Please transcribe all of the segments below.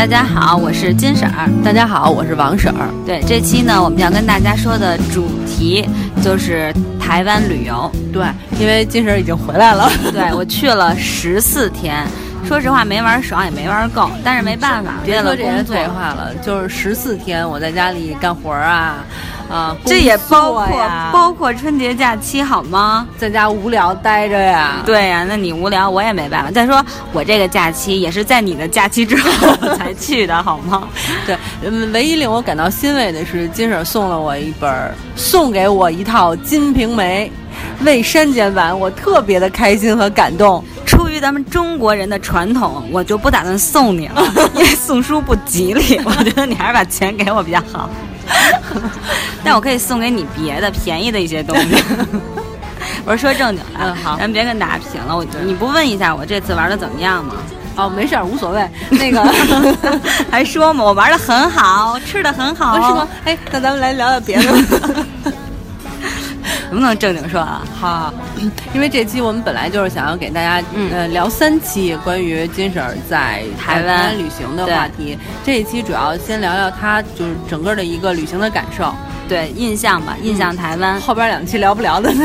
大家好，我是金婶儿。大家好，我是王婶儿。对，这期呢，我们要跟大家说的主题就是台湾旅游。对，因为金婶儿已经回来了。对我去了十四天，说实话没玩爽，也没玩够，但是没办法，别说这些废话了，就是十四天我在家里干活啊。啊，这也包括包括春节假期好吗？在家无聊待着呀。对呀，那你无聊我也没办法。再说我这个假期也是在你的假期之后 才去的好吗？对，唯一令我感到欣慰的是金婶送了我一本，送给我一套《金瓶梅》未删减版，我特别的开心和感动。出于咱们中国人的传统，我就不打算送你了，因为送书不吉利。我觉得你还是把钱给我比较好。但我可以送给你别的便宜的一些东西。我是说正经的，好，咱别跟大家贫了。我你不问一下我这次玩的怎么样吗？哦，没事儿，无所谓。那个还说嘛，我玩的很好，吃的很好，是吗？哎，那咱们来聊聊别的。能不能正经说啊？好，因为这期我们本来就是想要给大家呃聊三期关于金婶儿在台湾旅行的话题。这一期主要先聊聊她就是整个的一个旅行的感受，对印象吧，印象台湾。后边两期聊不聊的？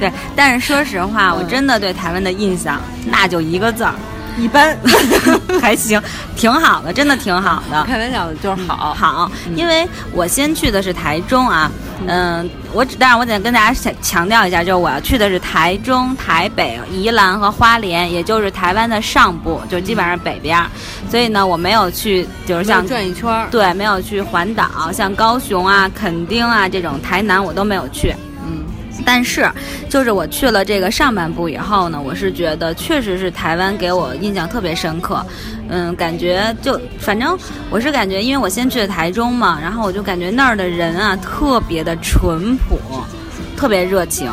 对，但是说实话，我真的对台湾的印象那就一个字儿。一般，还行，挺好的，真的挺好的。开玩笑的，就是好好。因为我先去的是台中啊，嗯，我但是我得跟大家强强调一下，就是我要去的是台中、台北、宜兰和花莲，也就是台湾的上部，就基本上北边。所以呢，我没有去，就是像转一圈，对，没有去环岛，像高雄啊、垦丁啊这种，台南我都没有去。但是，就是我去了这个上半部以后呢，我是觉得确实是台湾给我印象特别深刻，嗯，感觉就反正我是感觉，因为我先去的台中嘛，然后我就感觉那儿的人啊特别的淳朴，特别热情，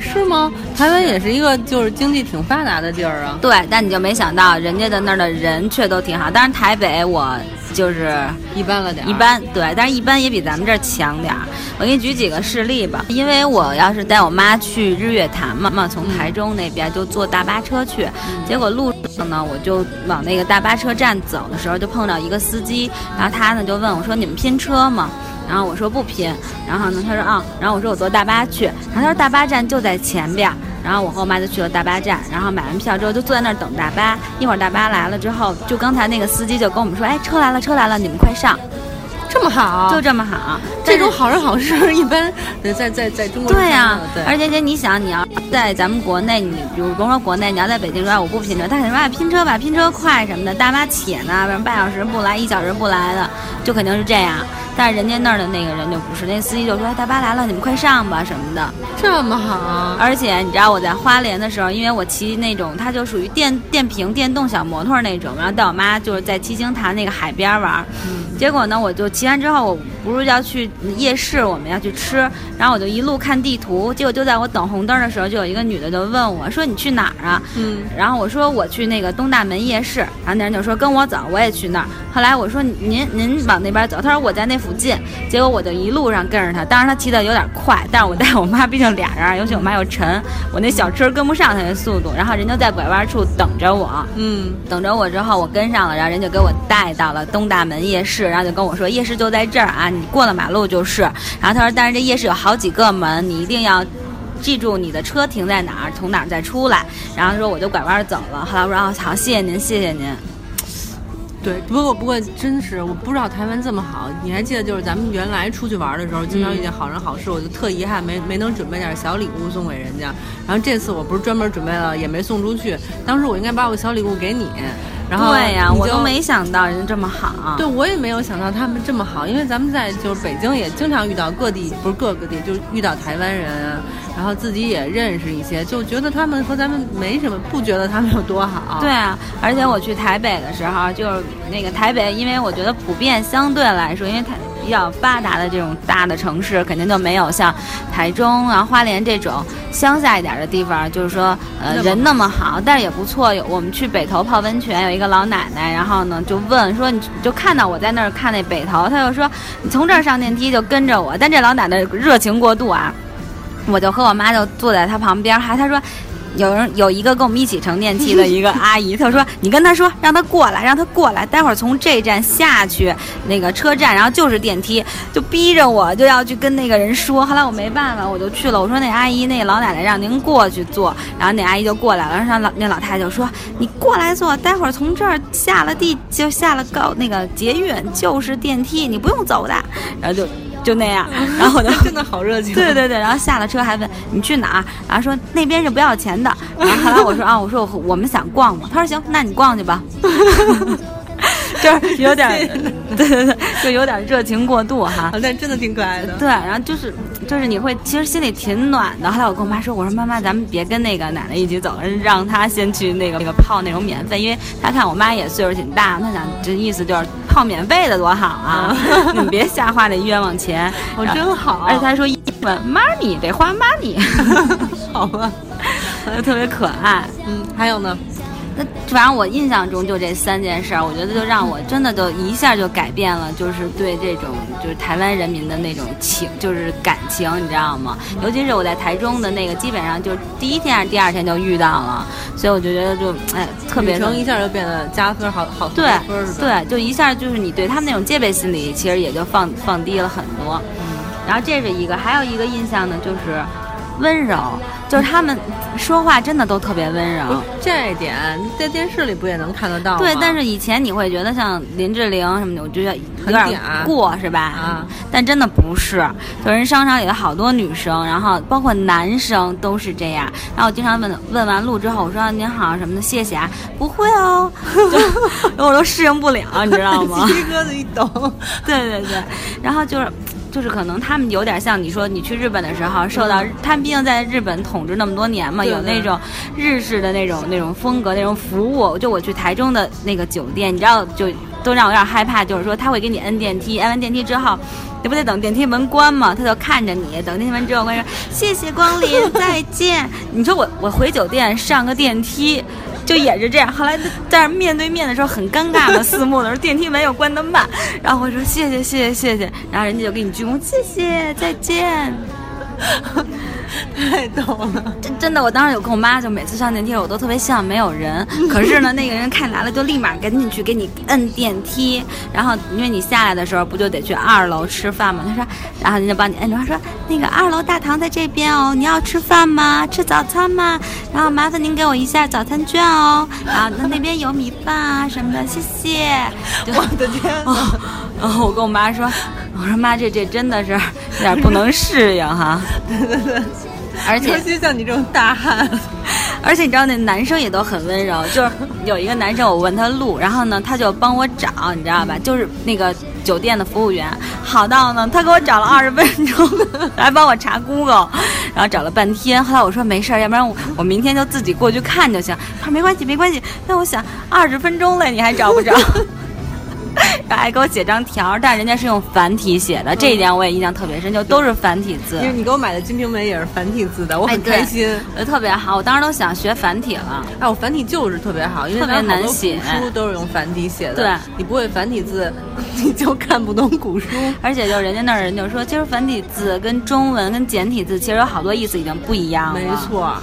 是吗？台湾也是一个就是经济挺发达的地儿啊。对，但你就没想到人家的那儿的人却都挺好。当然台北我。就是一般了点，一般对，但是一般也比咱们这儿强点儿。我给你举几个事例吧，因为我要是带我妈去日月潭嘛，嘛从台中那边就坐大巴车去，结果路上呢，我就往那个大巴车站走的时候，就碰到一个司机，然后他呢就问我说：“你们拼车吗？”然后我说：“不拼。”然后呢，他说：“啊。”然后我说：“我坐大巴去。”然后他说：“大巴站就在前边。”然后我和我妈就去了大巴站，然后买完票之后就坐在那儿等大巴。一会儿大巴来了之后，就刚才那个司机就跟我们说：“哎，车来了，车来了，你们快上。”这么好，就这么好。这种好人好事一般在在在中国对呀，对。而且且你想，你要在咱们国内，你比如甭说国内，你要在北京说我不拼车，他肯定说拼车吧，拼车快什么的，大巴且呢，什么半小时不来，一小时不来的，就肯定是这样。但是人家那儿的那个人就不是，那司机就说：“大巴来了，你们快上吧，什么的。”这么好。而且你知道我在花莲的时候，因为我骑那种，它就属于电电瓶电动小摩托那种，然后带我妈就是在七星潭那个海边玩。结果呢，我就骑完之后，我不是要去夜市，我们要去吃，然后我就一路看地图。结果就在我等红灯的时候，就有一个女的就问我说：“你去哪儿啊？”嗯。然后我说：“我去那个东大门夜市。”然后那人就说：“跟我走，我也去那儿。”后来我说：“您您往那边走。”他说：“我在那附近。”结果我就一路上跟着他，当然他骑的有点快，但是我带我妈，毕竟俩人，尤其我妈又沉，我那小车跟不上他的速度。然后人就在拐弯处等着我，嗯，等着我之后我跟上了，然后人就给我带到了东大门夜市，然后就跟我说夜市就在这儿啊，你过了马路就是。然后他说，但是这夜市有好几个门，你一定要记住你的车停在哪儿，从哪儿再出来。然后说我就拐弯走了。后来我说哦，好，谢谢您，谢谢您。对，不过不过真是我不知道台湾这么好。你还记得就是咱们原来出去玩的时候，经常遇见好人好事，我就特遗憾没没能准备点小礼物送给人家。然后这次我不是专门准备了，也没送出去。当时我应该把我小礼物给你。然后对呀，我都没想到人家这么好。对，我也没有想到他们这么好，因为咱们在就是北京也经常遇到各地不是各个地，就是遇到台湾人，然后自己也认识一些，就觉得他们和咱们没什么，不觉得他们有多好。对啊，而且我去台北的时候，就是那个台北，因为我觉得普遍相对来说，因为台。比较发达的这种大的城市，肯定就没有像台中啊、花莲这种乡下一点的地方，就是说，呃，人那么好，但是也不错。有我们去北头泡温泉，有一个老奶奶，然后呢就问说，你就看到我在那儿看那北头，她就说，你从这儿上电梯就跟着我。但这老奶奶热情过度啊，我就和我妈就坐在她旁边，还她说。有人有一个跟我们一起乘电梯的一个阿姨，她说你跟她说让她过来，让她过来，待会儿从这站下去那个车站，然后就是电梯，就逼着我就要去跟那个人说。后来我没办法，我就去了。我说那阿姨，那老奶奶让您过去坐，然后那阿姨就过来了。然后老那老太太就说你过来坐，待会儿从这儿下了地就下了高那个捷运就是电梯，你不用走的。然后就。就那样，然后我就真的好热情。对对对，然后下了车还问你去哪儿，然后说那边是不要钱的。然后后来我说啊，我说我我们想逛嘛。他说行，那你逛去吧。就是有点，对对对，就有点热情过度哈。但真的挺可爱的。对，然后就是就是你会其实心里挺暖的。后来我跟我妈说，我说妈妈，咱们别跟那个奶奶一起走，让她先去那个那个泡那种免费，因为她看我妈也岁数挺大，她想这意思就是泡免费的多好啊，你别瞎花这冤枉钱。我真好，而且她说英文 money 得花 money，好吧，就特别可爱。嗯，还有呢。那反正我印象中就这三件事儿，我觉得就让我真的就一下就改变了，就是对这种就是台湾人民的那种情，就是感情，你知道吗？尤其是我在台中的那个，基本上就第一天还是第二天就遇到了，所以我就觉得就哎特别。成一下就变得加分，好好对分对，就一下就是你对他们那种戒备心理，其实也就放放低了很多。嗯，然后这是一个，还有一个印象呢，就是。温柔，就是他们说话真的都特别温柔。这一点在电视里不也能看得到吗？对，但是以前你会觉得像林志玲什么的，我觉得有点过，是吧？啊，但真的不是。就是商场里的好多女生，然后包括男生都是这样。然后我经常问问完路之后，我说您好什么的，谢谢啊，不会哦，我都适应不了，你知道吗？鸡皮疙瘩一抖。对对对，然后就是。就是可能他们有点像你说你去日本的时候受到，他们毕竟在日本统治那么多年嘛，有那种日式的那种那种风格那种服务。就我去台中的那个酒店，你知道，就都让我有点害怕。就是说他会给你摁电梯，摁完电梯之后，你不得等电梯门关吗？他就看着你，等电梯门之后关说谢谢光临，再见。你说我我回酒店上个电梯。就也是这样，后来在面对面的时候很尴尬的四目的时候，电梯门又关得慢，然后我说谢谢谢谢谢谢，然后人家就给你鞠躬，谢谢再见。太逗了，真真的，我当时有跟我妈，就每次上电梯，我都特别希望没有人。可是呢，那个人看来了，就立马赶紧去给你摁电梯。然后，因为你下来的时候不就得去二楼吃饭吗？他说，然后人家帮你摁住，他说那个二楼大堂在这边哦，你要吃饭吗？吃早餐吗？然后麻烦您给我一下早餐券哦。然后那那边有米饭啊什么的，谢谢。我的天啊！然后我跟我妈说。我说妈，这这真的是有点不能适应哈。对对对，而且尤其像你这种大汉，而且你知道那男生也都很温柔，就是有一个男生，我问他路，然后呢他就帮我找，你知道吧？就是那个酒店的服务员，好到呢他给我找了二十分钟，来帮我查 Google，然后找了半天。后来我说没事儿，要不然我我明天就自己过去看就行。他说没关系没关系。那我想二十分钟了你还找不着？还给我写张条，但人家是用繁体写的，这一点我也印象特别深，就都是繁体字。因为你给我买的《金瓶梅》也是繁体字的，我很开心，就特别好。我当时都想学繁体了。哎，我繁体就是特别好，因为特别难写，书都是用繁体写的。对，你不会繁体字，你就看不懂古书。而且就人家那儿人就说，其实繁体字跟中文跟简体字其实有好多意思已经不一样了。没错。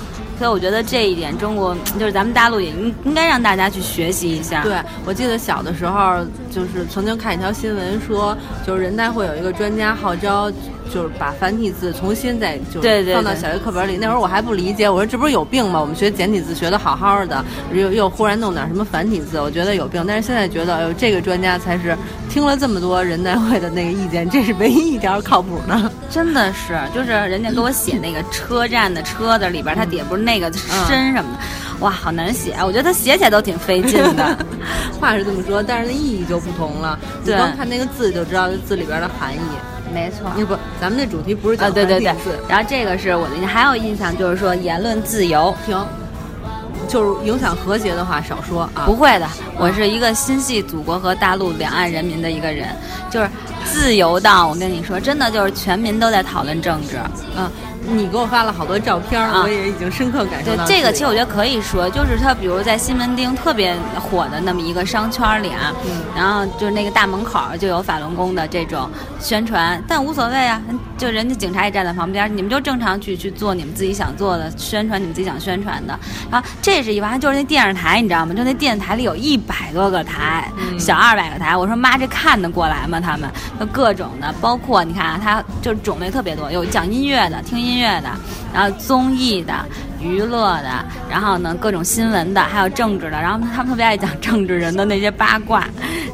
所以我觉得这一点，中国就是咱们大陆也应应该让大家去学习一下。对，我记得小的时候，就是曾经看一条新闻说，就是人大会有一个专家号召。就是把繁体字重新再就是放到小学课本里。那会儿我还不理解，我说这不是有病吗？我们学简体字学的好好的，又又忽然弄点什么繁体字，我觉得有病。但是现在觉得，哎呦，这个专家才是听了这么多人代会的那个意见，这是唯一一条靠谱的。真的是，就是人家给我写那个车站的车子里边，它底下不是那个身什么的，哇，好难写。我觉得他写起来都挺费劲的。话是这么说，但是那意义就不同了。对，光看那个字就知道字里边的含义。没错，不，咱们这主题不是讲对对对。然后这个是我的，还有印象就是说言论自由，停，就是影响和谐的话少说啊。不会的，我是一个心系祖国和大陆两岸人民的一个人，就是自由到我跟你说，真的就是全民都在讨论政治，嗯。你给我发了好多照片，我也已经深刻感受到。对这个，其实我觉得可以说，就是他，比如在西门町特别火的那么一个商圈里啊，然后就是那个大门口就有法轮功的这种宣传，但无所谓啊，就人家警察也站在旁边，你们就正常去去做你们自己想做的宣传，你们自己想宣传的。然后这是一完，就是那电视台，你知道吗？就那电视台里有一百多个台，小二百个台。我说妈，这看得过来吗？他们就各种的，包括你看啊，它就种类特别多，有讲音乐的，听音音乐的，然后综艺的。娱乐的，然后呢，各种新闻的，还有政治的，然后他们特别爱讲政治人的那些八卦，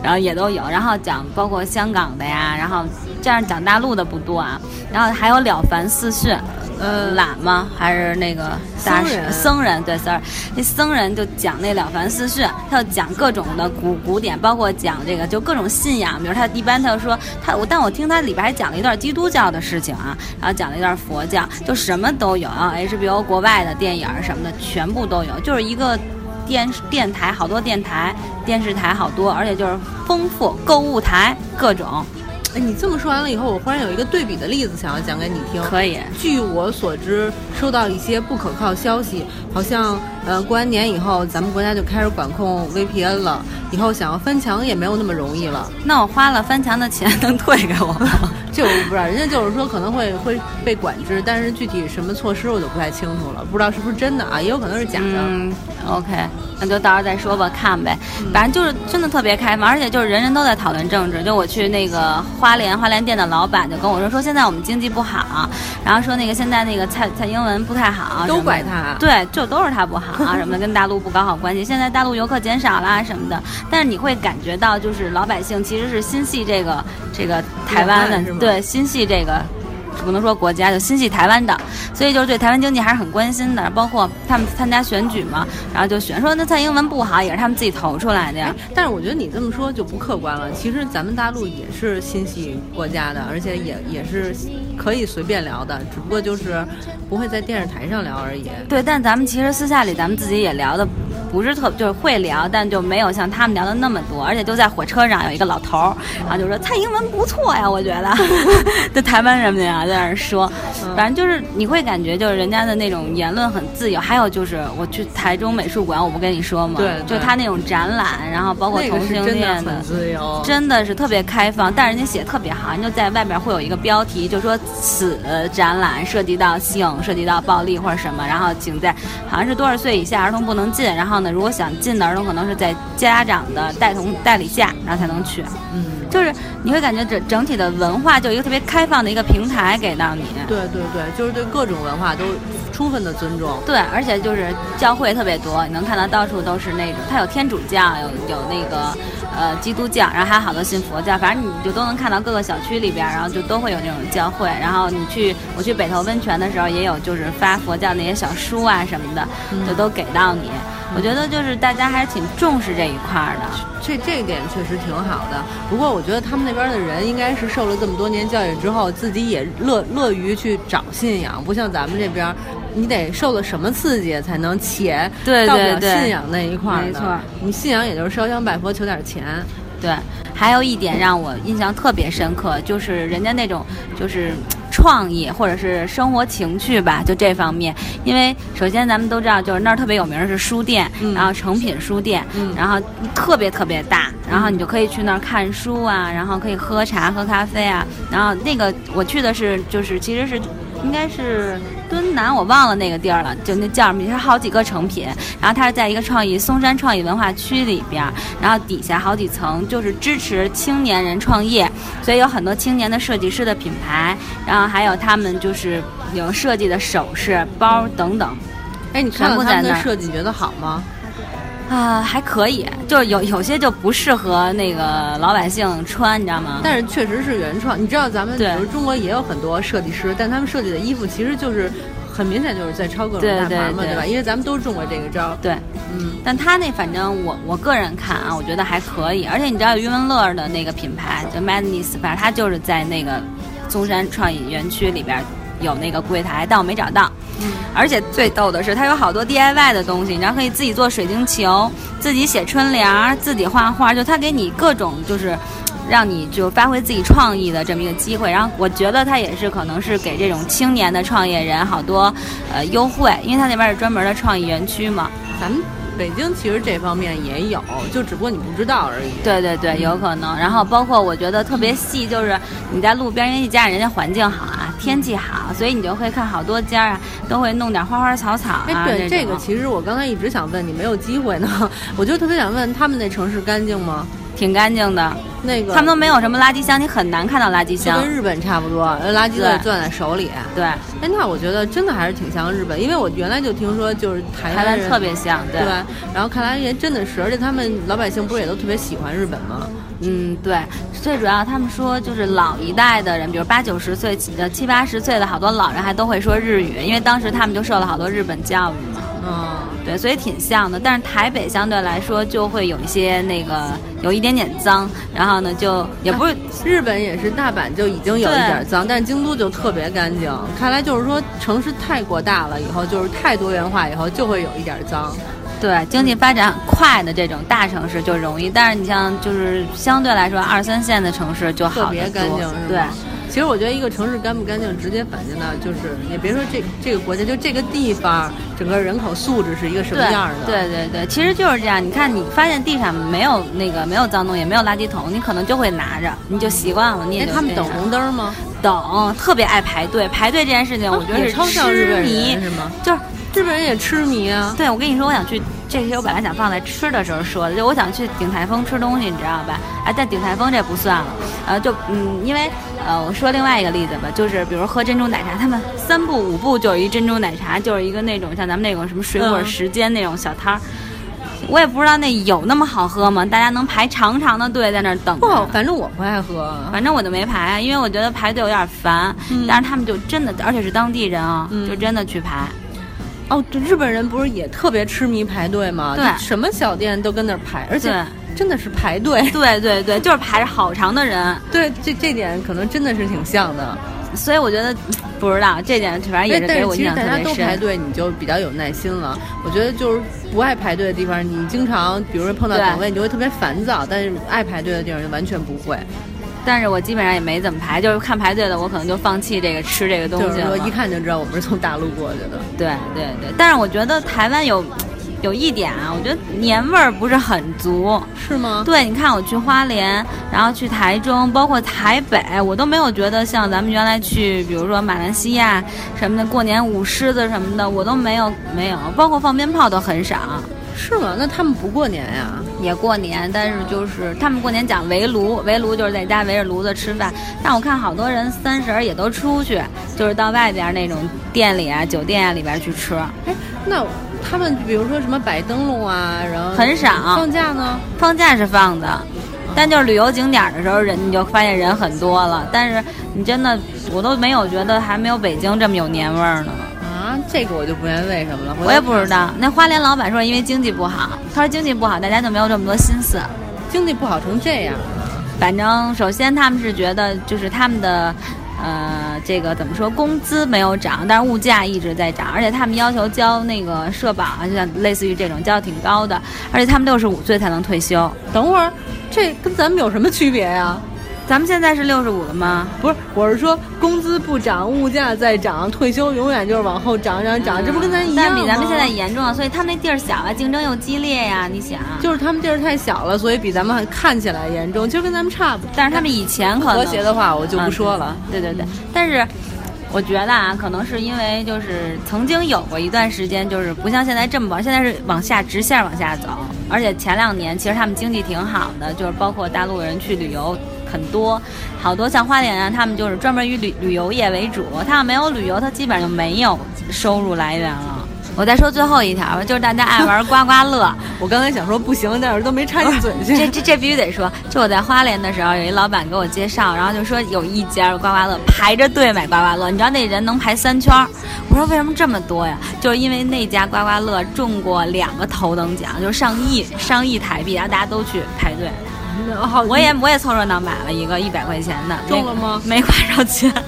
然后也都有，然后讲包括香港的呀，然后这样讲大陆的不多啊，然后还有《了凡四训》。呃，喇嘛还是那个僧人？僧人对僧人，那僧人就讲那《了凡四训》，他就讲各种的古古典，包括讲这个就各种信仰。比如他一般他就说他我，但我听他里边还讲了一段基督教的事情啊，然后讲了一段佛教，就什么都有啊。HBO 国外的电影什么的全部都有，就是一个电电台，好多电台电视台好多，而且就是丰富购物台各种。哎，你这么说完了以后，我忽然有一个对比的例子想要讲给你听。可以。据我所知，收到一些不可靠消息，好像呃过完年以后，咱们国家就开始管控 VPN 了，以后想要翻墙也没有那么容易了。那我花了翻墙的钱能退给我吗？这我不知道，人家就是说可能会会被管制，但是具体什么措施我就不太清楚了，不知道是不是真的啊，也有可能是假的。嗯，OK，那就到时候再说吧，看呗。反正就是真的特别开放，而且就是人人都在讨论政治。就我去那个花莲花莲店的老板就跟我说，说现在我们经济不好，然后说那个现在那个蔡蔡英文不太好，都怪他。对，就都是他不好啊，什么的，跟大陆不搞好关系。现在大陆游客减少啦什么的，但是你会感觉到，就是老百姓其实是心系这个这个台湾的，对，心系这个。不能说国家就心系台湾的，所以就是对台湾经济还是很关心的。包括他们参加选举嘛，然后就选说那蔡英文不好，也是他们自己投出来的呀。但是我觉得你这么说就不客观了。其实咱们大陆也是心系国家的，而且也也是可以随便聊的，只不过就是不会在电视台上聊而已。对，但咱们其实私下里咱们自己也聊的不是特，就是会聊，但就没有像他们聊的那么多。而且就在火车上有一个老头儿，然后就说蔡英文不错呀，我觉得，这台湾人民啊。在那儿说，反正就是你会感觉就是人家的那种言论很自由。还有就是我去台中美术馆，我不跟你说吗？对，就他那种展览，然后包括同性恋的，真的是特别开放。但是人家写的特别好，人就在外面会有一个标题，就说此展览涉及到性、涉及到暴力或者什么，然后请在好像是多少岁以下儿童不能进。然后呢，如果想进的儿童，可能是在家长的带同代理下，然后才能去。嗯。就是你会感觉整整体的文化就一个特别开放的一个平台给到你，对对对，就是对各种文化都充分的尊重，对，而且就是教会特别多，你能看到到处都是那种，它有天主教，有有那个呃基督教，然后还有好多信佛教，反正你就都能看到各个小区里边，然后就都会有那种教会，然后你去我去北头温泉的时候也有就是发佛教那些小书啊什么的，就都给到你。我觉得就是大家还是挺重视这一块的，这这一点确实挺好的。不过我觉得他们那边的人应该是受了这么多年教育之后，自己也乐乐于去找信仰，不像咱们这边，你得受了什么刺激才能且到不了信仰那一块儿没错，你信仰也就是烧香拜佛求点钱。对，还有一点让我印象特别深刻，就是人家那种就是。创意或者是生活情趣吧，就这方面。因为首先咱们都知道，就是那儿特别有名的是书店，然后成品书店，然后特别特别大，然后你就可以去那儿看书啊，然后可以喝茶喝咖啡啊。然后那个我去的是，就是其实是。应该是敦南，我忘了那个地儿了，就那叫什么？是好几个成品，然后它是在一个创意松山创意文化区里边，然后底下好几层就是支持青年人创业，所以有很多青年的设计师的品牌，然后还有他们就是有设计的首饰、包等等。哎，你看了他们的设计，觉得好吗？啊，还可以，就是有有些就不适合那个老百姓穿，你知道吗？但是确实是原创。你知道咱们比如中国也有很多设计师，但他们设计的衣服其实就是很明显就是在抄各种大牌嘛，对吧？因为咱们都中过这个招。对，嗯。但他那反正我我个人看啊，我觉得还可以。而且你知道余文乐的那个品牌就 Madness，反正他就是在那个中山创意园区里边有那个柜台，但我没找到。而且最逗的是，它有好多 DIY 的东西，然后可以自己做水晶球，自己写春联，自己画画，就它给你各种就是让你就发挥自己创意的这么一个机会。然后我觉得它也是可能是给这种青年的创业人好多呃优惠，因为它那边是专门的创意园区嘛。咱们。北京其实这方面也有，就只不过你不知道而已。对对对，有可能。然后包括我觉得特别细，就是你在路边，因为一家人家环境好啊，天气好，所以你就会看好多家啊，都会弄点花花草草啊。对，这个其实我刚才一直想问你，没有机会呢。我就特别想问，他们那城市干净吗？挺干净的，那个他们都没有什么垃圾箱，你很难看到垃圾箱，跟日本差不多，垃圾都攥在手里。对，哎，那我觉得真的还是挺像日本，因为我原来就听说就是台湾特别像，对。然后看来也真的是，而且他们老百姓不是也都特别喜欢日本吗？嗯，对。最主要他们说就是老一代的人，比如八九十岁、呃七八十岁的好多老人还都会说日语，因为当时他们就受了好多日本教育嘛。嗯。对，所以挺像的，但是台北相对来说就会有一些那个有一点点脏，然后呢就也不是日本也是大阪就已经有一点脏，但是京都就特别干净。看来就是说城市太过大了以后，就是太多元化以后就会有一点脏。对，经济发展快的这种大城市就容易，但是你像就是相对来说二三线的城市就好特别干净，对。其实我觉得一个城市干不干净，直接反映到就是，也别说这这个国家，就这个地方整个人口素质是一个什么样的。对对对，其实就是这样。你看，你发现地上没有那个没有脏东西，没有垃圾桶，你可能就会拿着，你就习惯了。你也他们等红灯吗？等，特别爱排队。排队这件事情，我觉得是痴迷，是吗？就是日本人也痴迷啊。对，我跟你说，我想去。这些我本来想放在吃的时候说的，就我想去鼎泰丰吃东西，你知道吧？哎，但鼎泰丰这不算了，呃，就嗯，因为呃，我说另外一个例子吧，就是比如喝珍珠奶茶，他们三步五步就有一珍珠奶茶，就是一个那种像咱们那种什么水果时间那种小摊儿，我也不知道那有那么好喝吗？大家能排长长的队在那儿等？不，反正我不爱喝，反正我就没排，因为我觉得排队有点烦。但是他们就真的，而且是当地人啊，就真的去排。哦，这日本人不是也特别痴迷排队吗？对，什么小店都跟那儿排，而且真的是排队。对对对，就是排着好长的人。对，这这点可能真的是挺像的。所以我觉得不知道这点，反正也是给我印象特别深。大家都排队，你就比较有耐心了。我觉得就是不爱排队的地方，你经常比如说碰到等位，你就会特别烦躁；但是爱排队的地方就完全不会。但是我基本上也没怎么排，就是看排队的，我可能就放弃这个吃这个东西就是说，一看就知道我们是从大陆过去的。对对对，但是我觉得台湾有有一点啊，我觉得年味儿不是很足，是吗？对，你看我去花莲，然后去台中，包括台北，我都没有觉得像咱们原来去，比如说马来西亚什么的，过年舞狮子什么的，我都没有没有，包括放鞭炮都很少。是吗？那他们不过年呀？也过年，但是就是他们过年讲围炉，围炉就是在家围着炉子吃饭。但我看好多人三十儿也都出去，就是到外边那种店里啊、酒店啊里边去吃。哎，那他们比如说什么摆灯笼啊，然后很少。放假呢？放假是放的，但就是旅游景点的时候，人你就发现人很多了。但是你真的，我都没有觉得还没有北京这么有年味儿呢。啊这个我就不明白为什么了，我也不知道。那花莲老板说，因为经济不好。他说经济不好，大家就没有这么多心思。经济不好成这样，反正首先他们是觉得，就是他们的，呃，这个怎么说，工资没有涨，但是物价一直在涨，而且他们要求交那个社保啊，就像类似于这种交的挺高的，而且他们六十五岁才能退休。等会儿，这跟咱们有什么区别呀？咱们现在是六十五了吗？不是，我是说工资不涨，物价在涨，退休永远就是往后涨涨涨，这不跟咱一样吗？但比咱们现在严重，所以他们那地儿小啊，竞争又激烈呀。你想，就是他们地儿太小了，所以比咱们看起来严重，其实跟咱们差不多。但是他们以前可能和谐的话，我就不说了。对对对，但是我觉得啊，可能是因为就是曾经有过一段时间，就是不像现在这么往，现在是往下直线往下走。而且前两年其实他们经济挺好的，就是包括大陆人去旅游。很多，好多像花莲啊，他们就是专门以旅旅游业为主。他要没有旅游，他基本上就没有收入来源了。我再说最后一条吧，就是大家爱玩刮刮乐。我刚才想说不行，但是都没插进嘴去。这这这必须得说。就我在花莲的时候，有一老板给我介绍，然后就说有一家刮刮乐排着队买刮刮乐，你知道那人能排三圈。我说为什么这么多呀？就是因为那家刮刮乐中过两个头等奖，就是上亿上亿台币，然后大家都去排队。好，我也我也凑热闹买了一个一百块钱的，中了吗？没花着钱。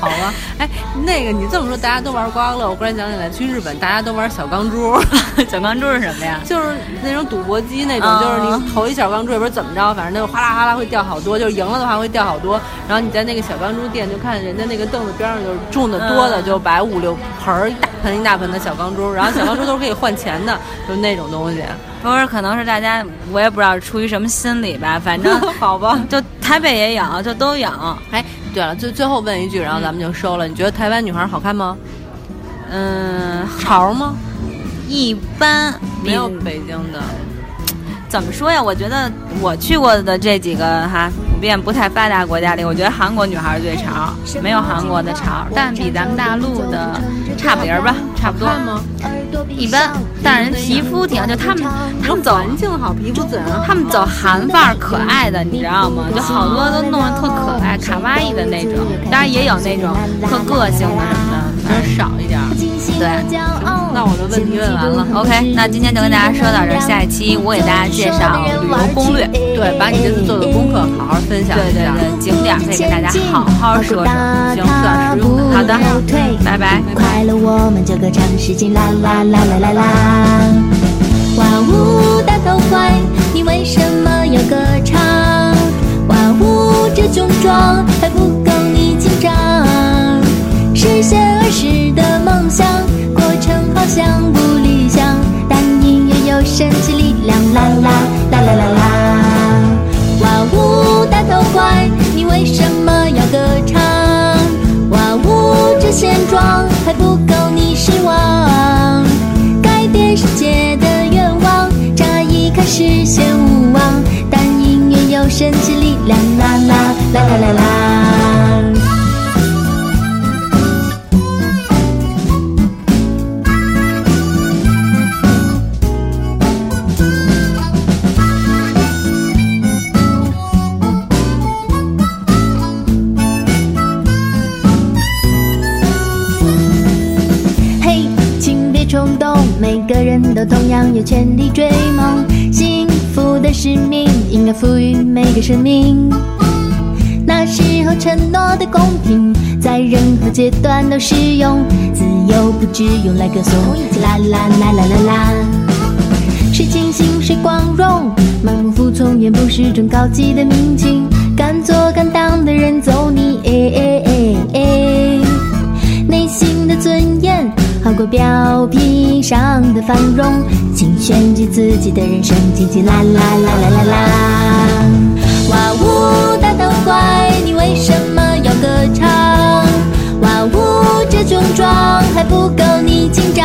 好吧，哎，那个你这么说，大家都玩刮刮乐，我忽然想起来，去日本大家都玩小钢珠。小钢珠是什么呀？就是那种赌博机那种，就是你投一小钢珠，也不知道怎么着，反正那个哗啦哗啦会掉好多，就是赢了的话会掉好多。然后你在那个小钢珠店就看人家那个凳子边上，就是中的多的就摆五六盆儿，一大盆一大盆的小钢珠，然后小钢珠都是可以换钱的，就那种东西。不是，可能是大家我也不知道出于什么心理吧，反正好吧，就台北也有，就都有。哎。对了，最最后问一句，然后咱们就收了。你觉得台湾女孩好看吗？嗯，潮吗？一般，没有北京的。怎么说呀？我觉得我去过的这几个哈普遍不太发达国家里，我觉得韩国女孩最潮，没有韩国的潮，但比咱们大陆的差不离儿吧，差不多。吗？一般，但人皮肤挺，就他们他们走环境好，皮肤自然。他们走韩范儿，可爱的，你知道吗？就好多都弄得特可爱、卡哇伊的那种，当然也有那种特个性的什么的，少一点。对，那我的问题问完了。OK，那今天就跟大家说到这儿，下一期我给大家介绍旅游攻略，对，把你这次做的功课好好分享一下。景点可以给大家好好说说，行，算实用的。好的，拜拜。快乐我们就歌唱，使劲啦啦啦啦啦啦！哇呜，大头怪，你为什么要歌唱？哇呜，这种装还不实现儿时的梦想，过程好像不理想，但音乐有神奇力量，啦啦啦啦啦啦！哇呜，大头怪，你为什么要歌唱？哇呜，这现状还不够你失望，改变世界的愿望，乍一看实现无望，但音乐有神奇力量，啦啦啦啦啦啦。使命应该赋予每个生命。那时候承诺的公平，在任何阶段都适用。自由不只用来歌颂，啦啦啦啦啦啦。谁清醒谁光荣，盲目服从也不是种高级的民情。敢做敢当的人走你，哎哎哎。过表皮上的繁荣，请选择自己的人生，叽叽啦啦啦啦啦啦。哇呜，大头怪，你为什么要歌唱？哇呜，这种装还不够你紧张，